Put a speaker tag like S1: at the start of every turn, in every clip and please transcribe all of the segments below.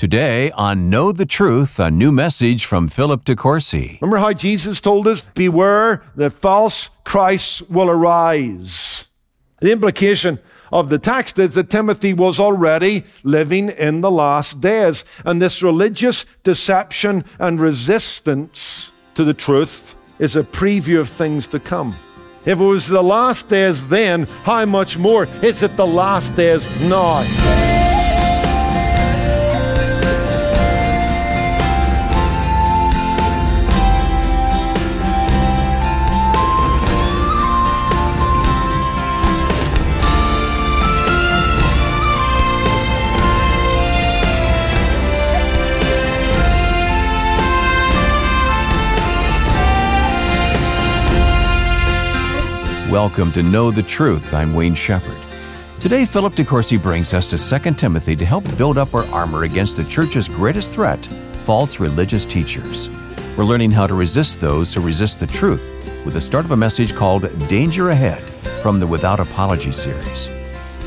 S1: Today on Know the Truth, a new message from Philip DeCourcy.
S2: Remember how Jesus told us, Beware that false Christs will arise. The implication of the text is that Timothy was already living in the last days, and this religious deception and resistance to the truth is a preview of things to come. If it was the last days then, how much more is it the last days now?
S1: Welcome to Know the Truth. I'm Wayne Shepherd. Today, Philip DeCourcy brings us to 2 Timothy to help build up our armor against the church's greatest threat false religious teachers. We're learning how to resist those who resist the truth with the start of a message called Danger Ahead from the Without Apology series.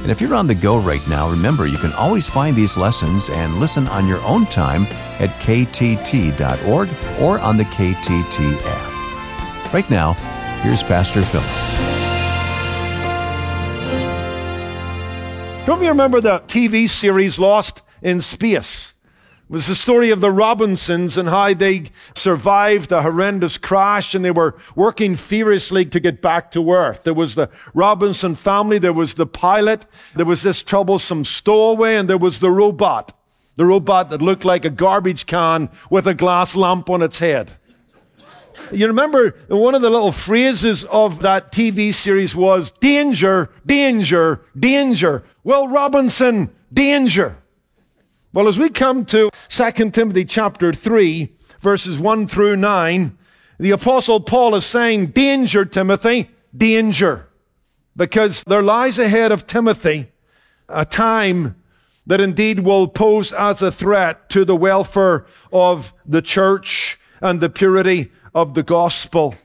S1: And if you're on the go right now, remember you can always find these lessons and listen on your own time at ktt.org or on the KTT app. Right now, here's Pastor Philip.
S2: Don't you remember the TV series Lost in Space? It was the story of the Robinsons and how they survived a horrendous crash and they were working furiously to get back to Earth. There was the Robinson family, there was the pilot, there was this troublesome stowaway, and there was the robot. The robot that looked like a garbage can with a glass lamp on its head. You remember one of the little phrases of that TV series was danger, danger, danger. Will Robinson, danger. Well, as we come to 2 Timothy chapter 3, verses 1 through 9, the apostle Paul is saying, danger, Timothy, danger. Because there lies ahead of Timothy a time that indeed will pose as a threat to the welfare of the church and the purity of the gospel.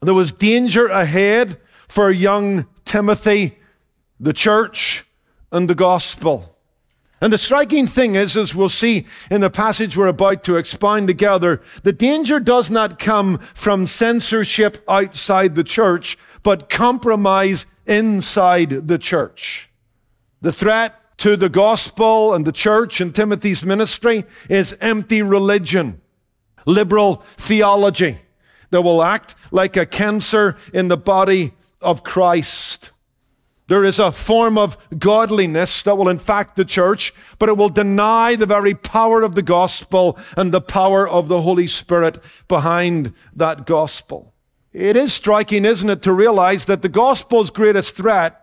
S2: There was danger ahead for young Timothy, the church, and the gospel. And the striking thing is, as we'll see in the passage we're about to expound together, the danger does not come from censorship outside the church, but compromise inside the church. The threat to the gospel and the church and Timothy's ministry is empty religion liberal theology that will act like a cancer in the body of Christ. There is a form of godliness that will infect the church, but it will deny the very power of the gospel and the power of the Holy Spirit behind that gospel. It is striking, isn't it, to realize that the gospel's greatest threat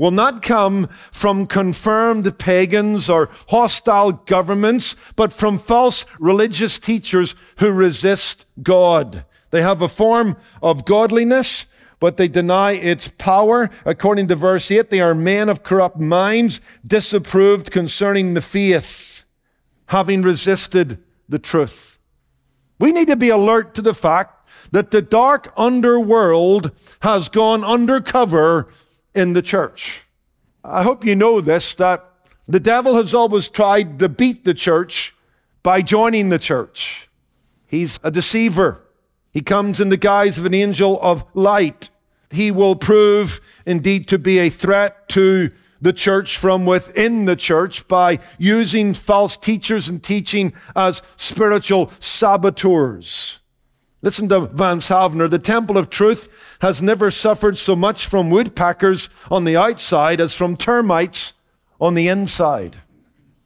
S2: will not come from confirmed pagans or hostile governments, but from false religious teachers who resist God. They have a form of godliness, but they deny its power. According to verse 8, they are men of corrupt minds, disapproved concerning the faith, having resisted the truth. We need to be alert to the fact that the dark underworld has gone undercover in the church. I hope you know this that the devil has always tried to beat the church by joining the church. He's a deceiver. He comes in the guise of an angel of light. He will prove indeed to be a threat to the church from within the church by using false teachers and teaching as spiritual saboteurs. Listen to Vance Havner. The temple of truth has never suffered so much from woodpeckers on the outside as from termites on the inside.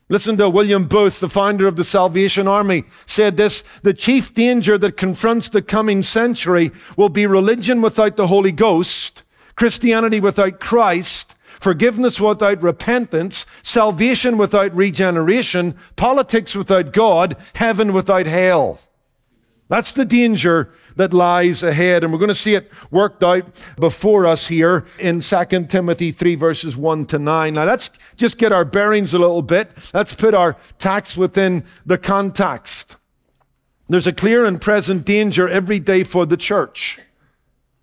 S2: Listen to William Booth, the founder of the Salvation Army, said this The chief danger that confronts the coming century will be religion without the Holy Ghost, Christianity without Christ, forgiveness without repentance, salvation without regeneration, politics without God, heaven without hell. That's the danger that lies ahead. And we're going to see it worked out before us here in 2 Timothy 3, verses 1 to 9. Now, let's just get our bearings a little bit. Let's put our text within the context. There's a clear and present danger every day for the church.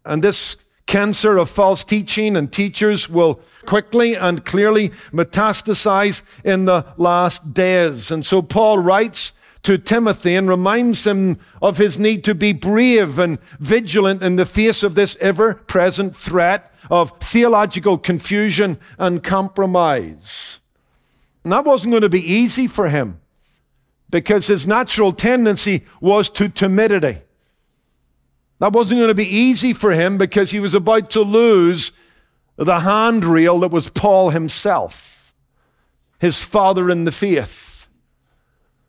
S2: And this cancer of false teaching and teachers will quickly and clearly metastasize in the last days. And so Paul writes to Timothy and reminds him of his need to be brave and vigilant in the face of this ever present threat of theological confusion and compromise. And that wasn't going to be easy for him because his natural tendency was to timidity. That wasn't going to be easy for him because he was about to lose the handrail that was Paul himself, his father in the faith.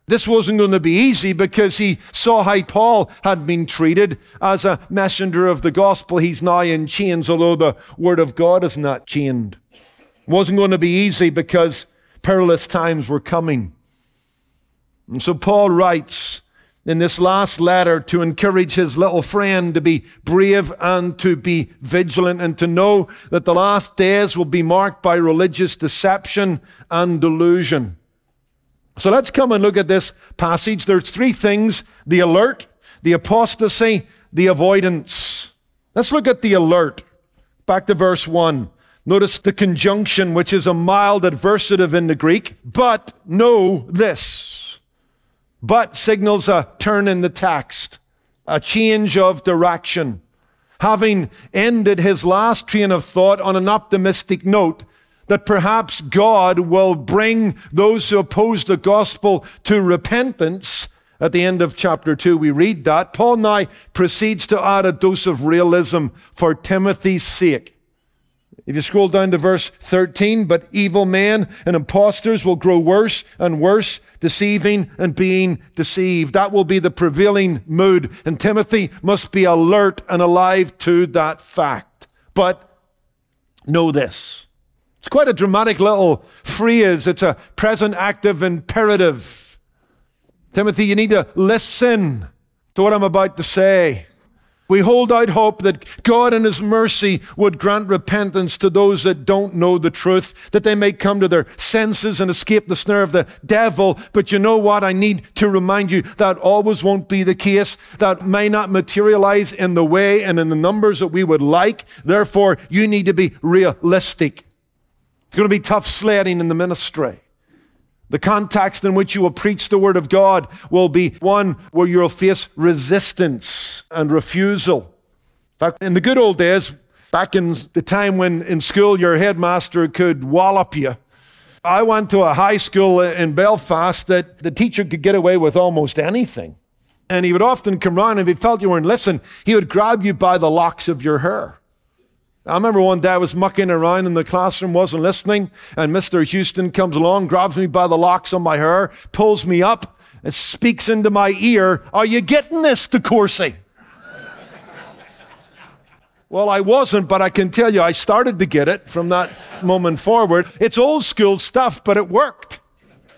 S2: This wasn't going to be easy because he saw how Paul had been treated as a messenger of the gospel. He's now in chains, although the word of God is not chained. It wasn't going to be easy because perilous times were coming. And so Paul writes in this last letter to encourage his little friend to be brave and to be vigilant and to know that the last days will be marked by religious deception and delusion. So let's come and look at this passage. There's three things the alert, the apostasy, the avoidance. Let's look at the alert. Back to verse 1. Notice the conjunction, which is a mild adversative in the Greek, but know this. But signals a turn in the text, a change of direction. Having ended his last train of thought on an optimistic note, that perhaps God will bring those who oppose the gospel to repentance. At the end of chapter 2, we read that. Paul now proceeds to add a dose of realism for Timothy's sake. If you scroll down to verse 13, but evil men and impostors will grow worse and worse, deceiving and being deceived. That will be the prevailing mood. And Timothy must be alert and alive to that fact. But know this. It's quite a dramatic little phrase. It's a present active imperative. Timothy, you need to listen to what I'm about to say. We hold out hope that God in His mercy would grant repentance to those that don't know the truth, that they may come to their senses and escape the snare of the devil. But you know what? I need to remind you that always won't be the case. That may not materialize in the way and in the numbers that we would like. Therefore, you need to be realistic. It's going to be tough sledding in the ministry. The context in which you will preach the Word of God will be one where you'll face resistance and refusal. In fact, in the good old days, back in the time when in school your headmaster could wallop you, I went to a high school in Belfast that the teacher could get away with almost anything. And he would often come round, and if he felt you weren't listening, he would grab you by the locks of your hair. I remember one day I was mucking around in the classroom, wasn't listening, and Mr. Houston comes along, grabs me by the locks on my hair, pulls me up, and speaks into my ear, Are you getting this, DeCourcy? well, I wasn't, but I can tell you I started to get it from that moment forward. It's old school stuff, but it worked.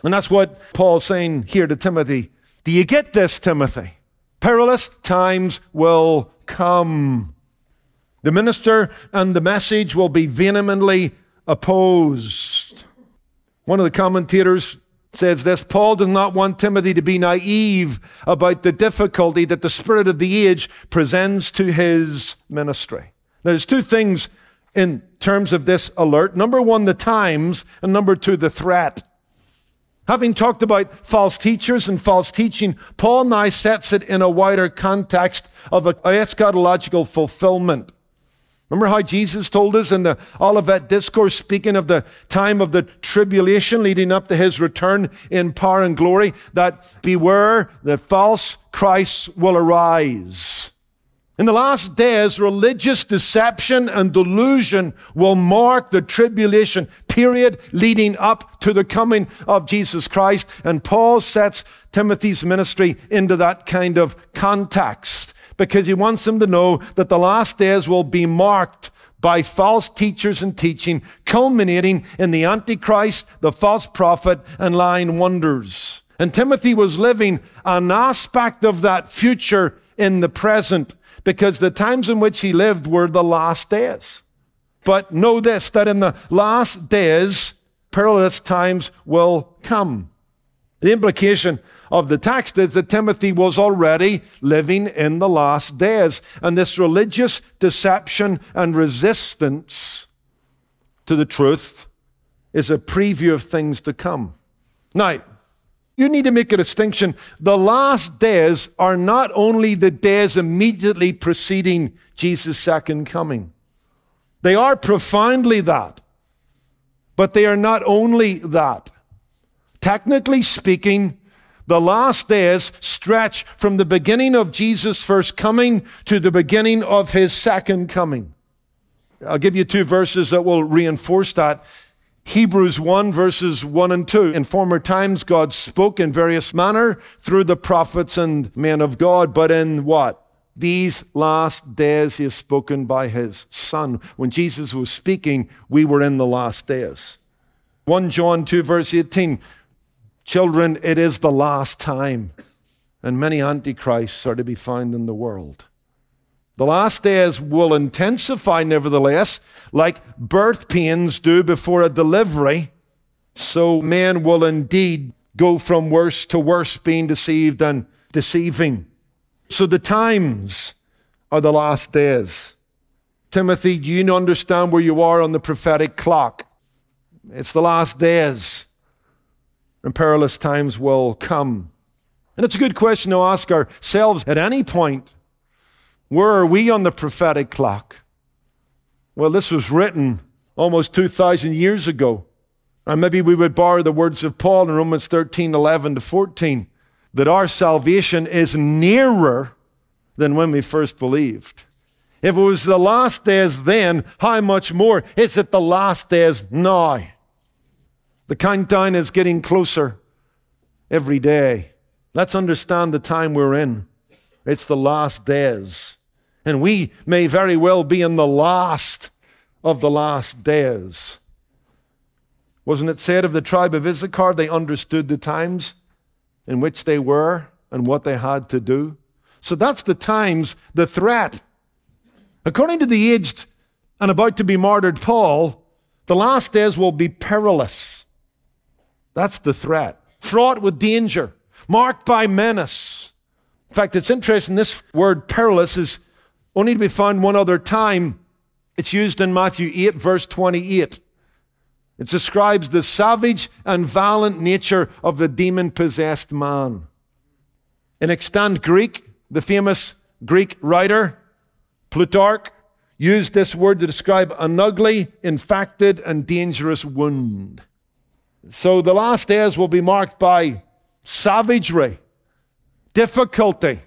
S2: And that's what Paul's saying here to Timothy. Do you get this, Timothy? Perilous times will come. The minister and the message will be vehemently opposed. One of the commentators says this Paul does not want Timothy to be naive about the difficulty that the spirit of the age presents to his ministry. Now, there's two things in terms of this alert number one, the times, and number two, the threat. Having talked about false teachers and false teaching, Paul now sets it in a wider context of eschatological fulfillment. Remember how Jesus told us in the Olivet Discourse, speaking of the time of the tribulation leading up to his return in power and glory, that beware that false Christs will arise. In the last days, religious deception and delusion will mark the tribulation period leading up to the coming of Jesus Christ. And Paul sets Timothy's ministry into that kind of context because he wants them to know that the last days will be marked by false teachers and teaching, culminating in the Antichrist, the false prophet, and lying wonders. And Timothy was living an aspect of that future in the present because the times in which he lived were the last days. But know this that in the last days, perilous times will come. The implication of the text is that Timothy was already living in the last days. And this religious deception and resistance to the truth is a preview of things to come. Now, you need to make a distinction. The last days are not only the days immediately preceding Jesus' second coming, they are profoundly that, but they are not only that. Technically speaking, the last days stretch from the beginning of Jesus' first coming to the beginning of his second coming. I'll give you two verses that will reinforce that. Hebrews 1 verses 1 and 2. In former times, God spoke in various manner through the prophets and men of God, but in what? These last days he has spoken by his son. When Jesus was speaking, we were in the last days. 1 John 2 verse 18. Children, it is the last time, and many antichrists are to be found in the world. The last days will intensify, nevertheless, like birth pains do before a delivery. So men will indeed go from worse to worse, being deceived and deceiving. So the times are the last days. Timothy, do you understand where you are on the prophetic clock? It's the last days, and perilous times will come. And it's a good question to ask ourselves at any point where are we on the prophetic clock? Well, this was written almost 2,000 years ago. And maybe we would borrow the words of Paul in Romans 13, 11 to 14, that our salvation is nearer than when we first believed. If it was the last days then, how much more is it the last days now? The countdown is getting closer every day. Let's understand the time we're in. It's the last days. And we may very well be in the last of the last days. Wasn't it said of the tribe of Issachar, they understood the times in which they were and what they had to do? So that's the times, the threat. According to the aged and about to be martyred Paul, the last days will be perilous. That's the threat. Fraught with danger, marked by menace. In fact, it's interesting, this word perilous is only to be found one other time. It's used in Matthew 8, verse 28. It describes the savage and violent nature of the demon possessed man. In extant Greek, the famous Greek writer Plutarch used this word to describe an ugly, infected, and dangerous wound. So the last days will be marked by savagery, difficulty,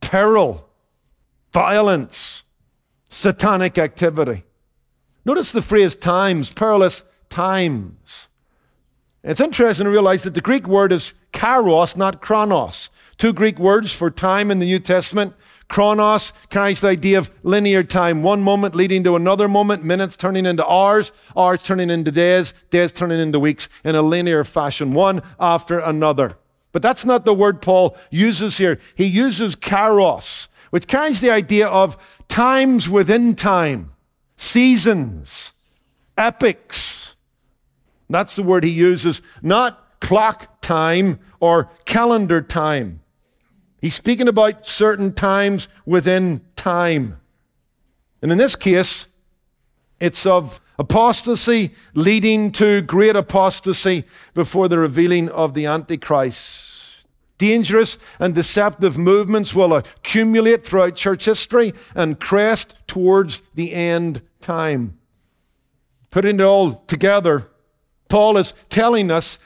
S2: peril, violence, satanic activity. Notice the phrase times, perilous times. It's interesting to realize that the Greek word is kairos, not chronos. Two Greek words for time in the New Testament. Chronos carries the idea of linear time, one moment leading to another moment, minutes turning into hours, hours turning into days, days turning into weeks in a linear fashion, one after another. But that's not the word Paul uses here. He uses kairos, which carries the idea of times within time, seasons, epochs. That's the word he uses, not clock time or calendar time. He's speaking about certain times within time. And in this case, it's of apostasy leading to great apostasy before the revealing of the Antichrist. Dangerous and deceptive movements will accumulate throughout church history and crest towards the end time. Putting it all together, Paul is telling us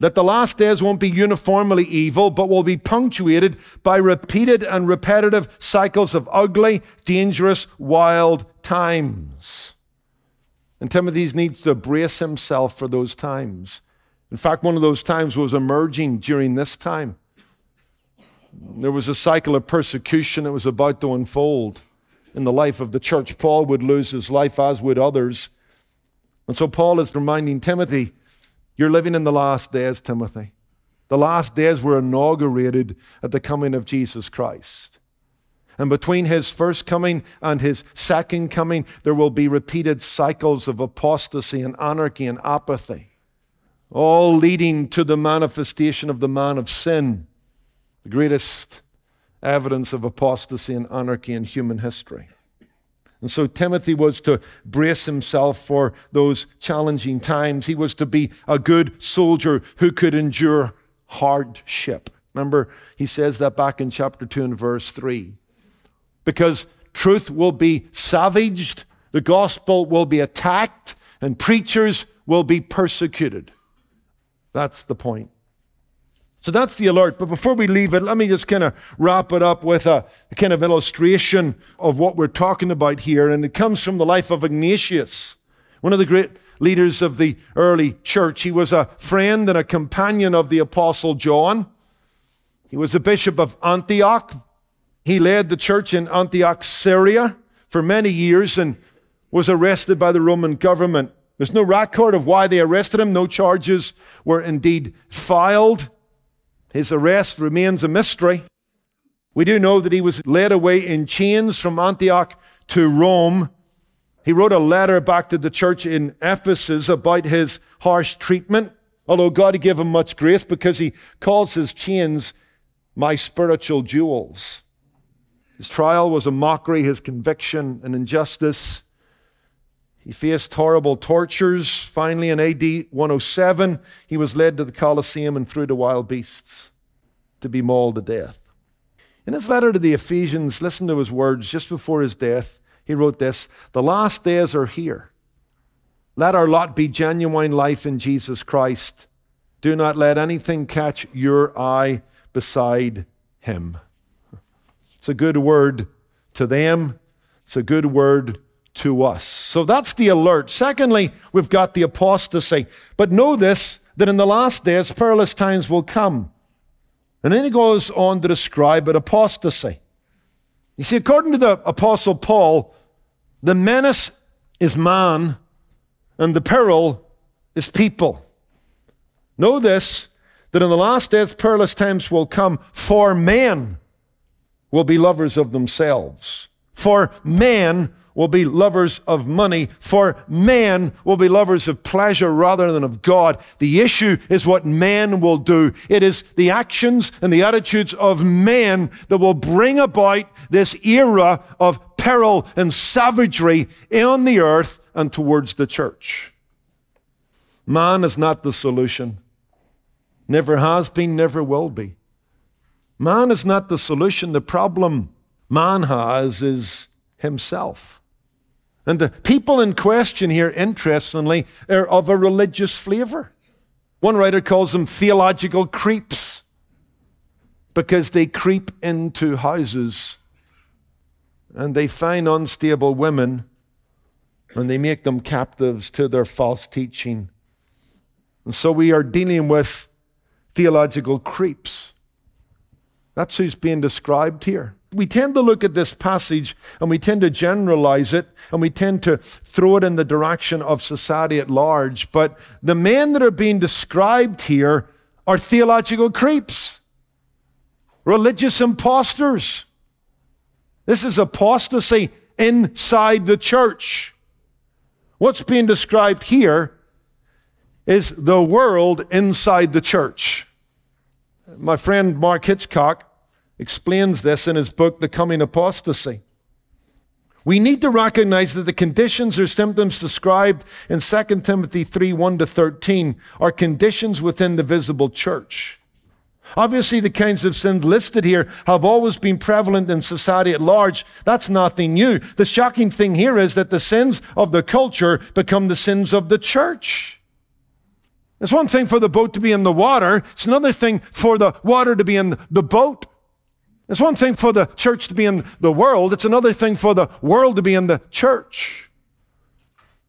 S2: that the last days won't be uniformly evil, but will be punctuated by repeated and repetitive cycles of ugly, dangerous, wild times. And Timothy needs to brace himself for those times. In fact, one of those times was emerging during this time. There was a cycle of persecution that was about to unfold in the life of the church. Paul would lose his life, as would others. And so Paul is reminding Timothy, you're living in the last days, Timothy. The last days were inaugurated at the coming of Jesus Christ. And between his first coming and his second coming, there will be repeated cycles of apostasy and anarchy and apathy. all leading to the manifestation of the man of sin, the greatest evidence of apostasy and anarchy in human history. And so Timothy was to brace himself for those challenging times. He was to be a good soldier who could endure hardship. Remember, he says that back in chapter 2 and verse 3. Because truth will be savaged, the gospel will be attacked, and preachers will be persecuted. That's the point. So that's the alert. But before we leave it, let me just kind of wrap it up with a, kind of illustration of what we're talking about here. And it comes from the life of Ignatius, one of the great leaders of the early church. He was a friend and a companion of the Apostle John. He was the bishop of Antioch. He led the church in Antioch, Syria for many years and was arrested by the Roman government. There's no record of why they arrested him. No charges were indeed filed. His arrest remains a mystery. We do know that he was led away in chains from Antioch to Rome. He wrote a letter back to the church in Ephesus about his harsh treatment, although God gave him much grace because he calls his chains my spiritual jewels. His trial was a mockery, his conviction an injustice. He faced horrible tortures. Finally, in AD 107, he was led to the Colosseum and threw to wild beasts to be mauled to death. In his letter to the Ephesians, listen to his words just before his death. He wrote this The last days are here. Let our lot be genuine life in Jesus Christ. Do not let anything catch your eye beside him. It's a good word to them, it's a good word to us. So that's the alert. Secondly, we've got the apostasy. But know this that in the last days, perilous times will come. And then he goes on to describe it apostasy. You see, according to the Apostle Paul, the menace is man and the peril is people. Know this that in the last days, perilous times will come, for men will be lovers of themselves. For men will be lovers of money, for man will be lovers of pleasure rather than of God. The issue is what man will do. It is the actions and the attitudes of man that will bring about this era of peril and savagery on the earth and towards the church. Man is not the solution. Never has been, never will be. Man is not the solution. The problem man has is himself. And the people in question here, interestingly, are of a religious flavor. One writer calls them theological creeps because they creep into houses and they find unstable women and they make them captives to their false teaching. And so we are dealing with theological creeps. That's who's being described here. We tend to look at this passage and we tend to generalize it and we tend to throw it in the direction of society at large. But the men that are being described here are theological creeps, religious impostors. This is apostasy inside the church. What's being described here is the world inside the church. My friend Mark Hitchcock explains this in his book, The Coming Apostasy. We need to recognize that the conditions or symptoms described in 2 Timothy 3 1 to 13 are conditions within the visible church. Obviously, the kinds of sins listed here have always been prevalent in society at large. That's nothing new. The shocking thing here is that the sins of the culture become the sins of the church. It's one thing for the boat to be in the water, it's another thing for the water to be in the boat. It's one thing for the church to be in the world, it's another thing for the world to be in the church.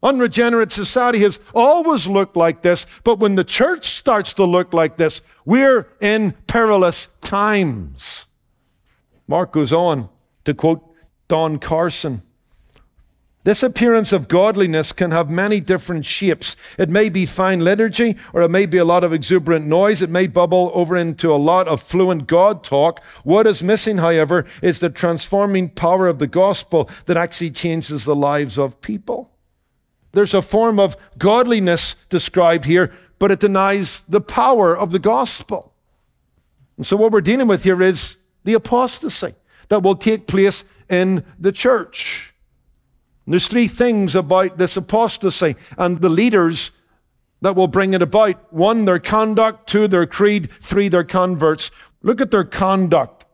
S2: Unregenerate society has always looked like this, but when the church starts to look like this, we're in perilous times. Mark goes on to quote Don Carson. This appearance of godliness can have many different shapes. It may be fine liturgy, or it may be a lot of exuberant noise. It may bubble over into a lot of fluent God talk. What is missing, however, is the transforming power of the gospel that actually changes the lives of people. There's a form of godliness described here, but it denies the power of the gospel. And so, what we're dealing with here is the apostasy that will take place in the church. There's three things about this apostasy and the leaders that will bring it about. One, their conduct. Two, their creed. Three, their converts. Look at their conduct.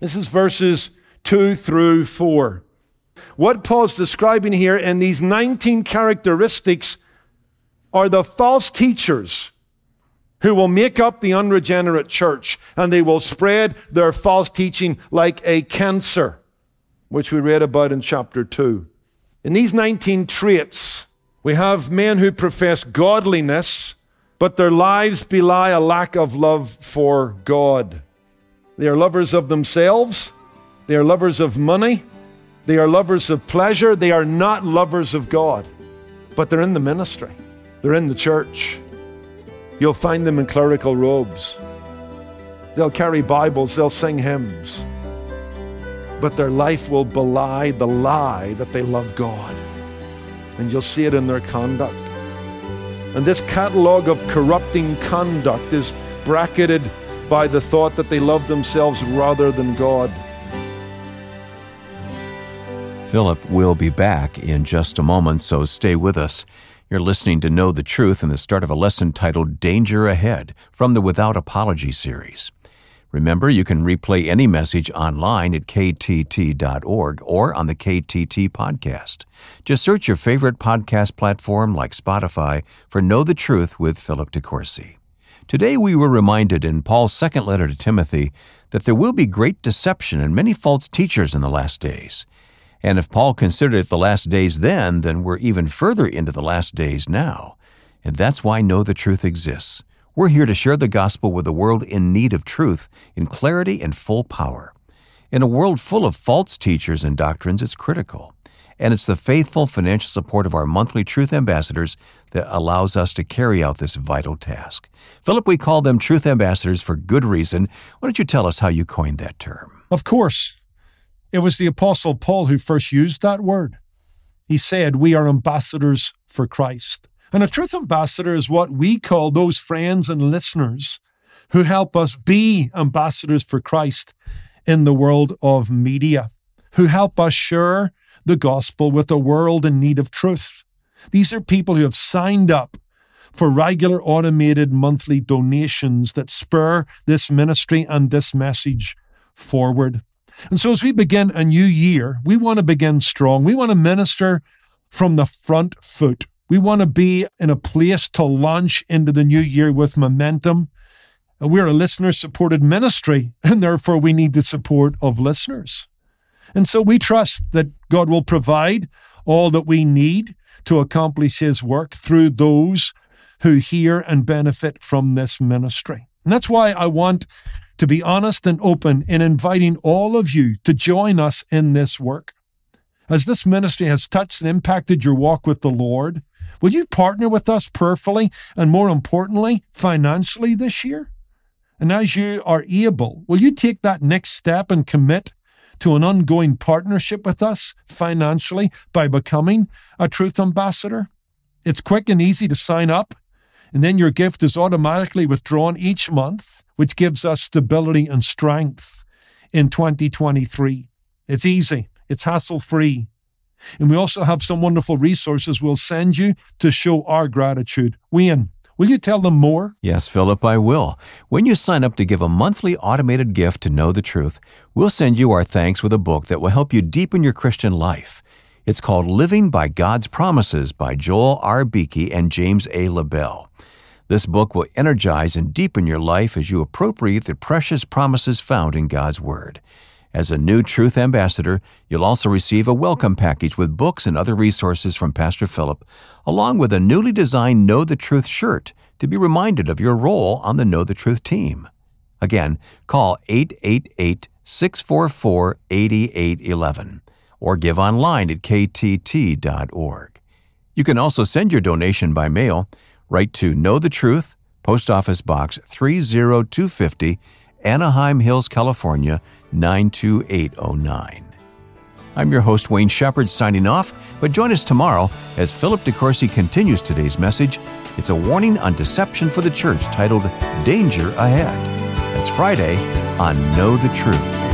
S2: This is verses 2 through 4. What Paul's describing here in these 19 characteristics are the false teachers who will make up the unregenerate church and they will spread their false teaching like a cancer, which we read about in chapter 2. In these 19 traits, we have men who profess godliness, but their lives belie a lack of love for God. They are lovers of themselves, they are lovers of money, they are lovers of pleasure, they are not lovers of God, but they're in the ministry, they're in the church. You'll find them in clerical robes. They'll carry Bibles, they'll sing hymns, but their life will belie the lie that they love God and you'll see it in their conduct. And this catalogue of corrupting conduct is bracketed by the thought that they love themselves rather than God.
S1: Philip will be back in just a moment, so stay with us. You're listening to Know the Truth in the start of a lesson titled Danger Ahead from the Without Apology series. Remember, you can replay any message online at ktt.org or on the KTT podcast. Just search your favorite podcast platform like Spotify for Know the Truth with Philip DeCourcy. Today we were reminded in Paul's second letter to Timothy that there will be great deception and many false teachers in the last days. And if Paul considered it the last days then, then we're even further into the last days now. And that's why Know the Truth exists. We're here to share the gospel with a world in need of truth, in clarity and full power. In a world full of false teachers and doctrines, it's critical. And it's the faithful financial support of our monthly Truth Ambassadors that allows us to carry out this vital task. Philip, we call them Truth Ambassadors for good reason. Why don't you tell us how you coined that term?
S3: Of course. It was the Apostle Paul who first used that word. He said, We are ambassadors for Christ. And a truth ambassador is what we call those friends and listeners who help us be ambassadors for Christ in the world of media, who help us share the gospel with a world in need of truth. These are people who have signed up for regular automated monthly donations that spur this ministry and this message forward. And so, as we begin a new year, we want to begin strong. We want to minister from the front foot. We want to be in a place to launch into the new year with momentum. We're a listener supported ministry, and therefore we need the support of listeners. And so we trust that God will provide all that we need to accomplish His work through those who hear and benefit from this ministry. And that's why I want to be honest and open in inviting all of you to join us in this work. As this ministry has touched and impacted your walk with the Lord, Will you partner with us prayerfully and more importantly, financially this year? And as you are able, will you take that next step and commit to an ongoing partnership with us financially by becoming a Truth Ambassador? It's quick and easy to sign up, and then your gift is automatically withdrawn each month, which gives us stability and strength in 2023. It's easy, it's hassle free, and we also have some wonderful resources we'll send you to show our gratitude. Wayne, will you tell them more?
S1: Yes, Philip, I will. When you sign up to give a monthly automated gift to know the truth, we'll send you our thanks with a book that will help you deepen your Christian life. It's called Living by God's Promises by Joel R. Beeke and James A. LaBelle. This book will energize and deepen your life as you appropriate the precious promises found in God's Word. As a new Truth Ambassador, you'll also receive a welcome package with books and other resources from Pastor Philip, along with a newly designed Know the Truth shirt to be reminded of your role on the Know the Truth team. Again, call 888 644 8811 or give online at ktt.org. You can also send your donation by mail. Write to Know the Truth, Post Office Box 30250, Anaheim Hills, California 92809. I'm your host, Wayne Shepherd, signing off, but join us tomorrow as Philip DeCourcy continues today's message It's a warning on deception for the church titled Danger Ahead. That's Friday on Know the Truth.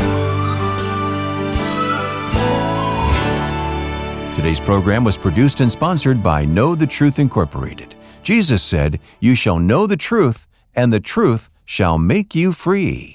S1: Today's program was produced and sponsored by Know the Truth Incorporated. Jesus said, You shall know the truth, and the truth shall make you free.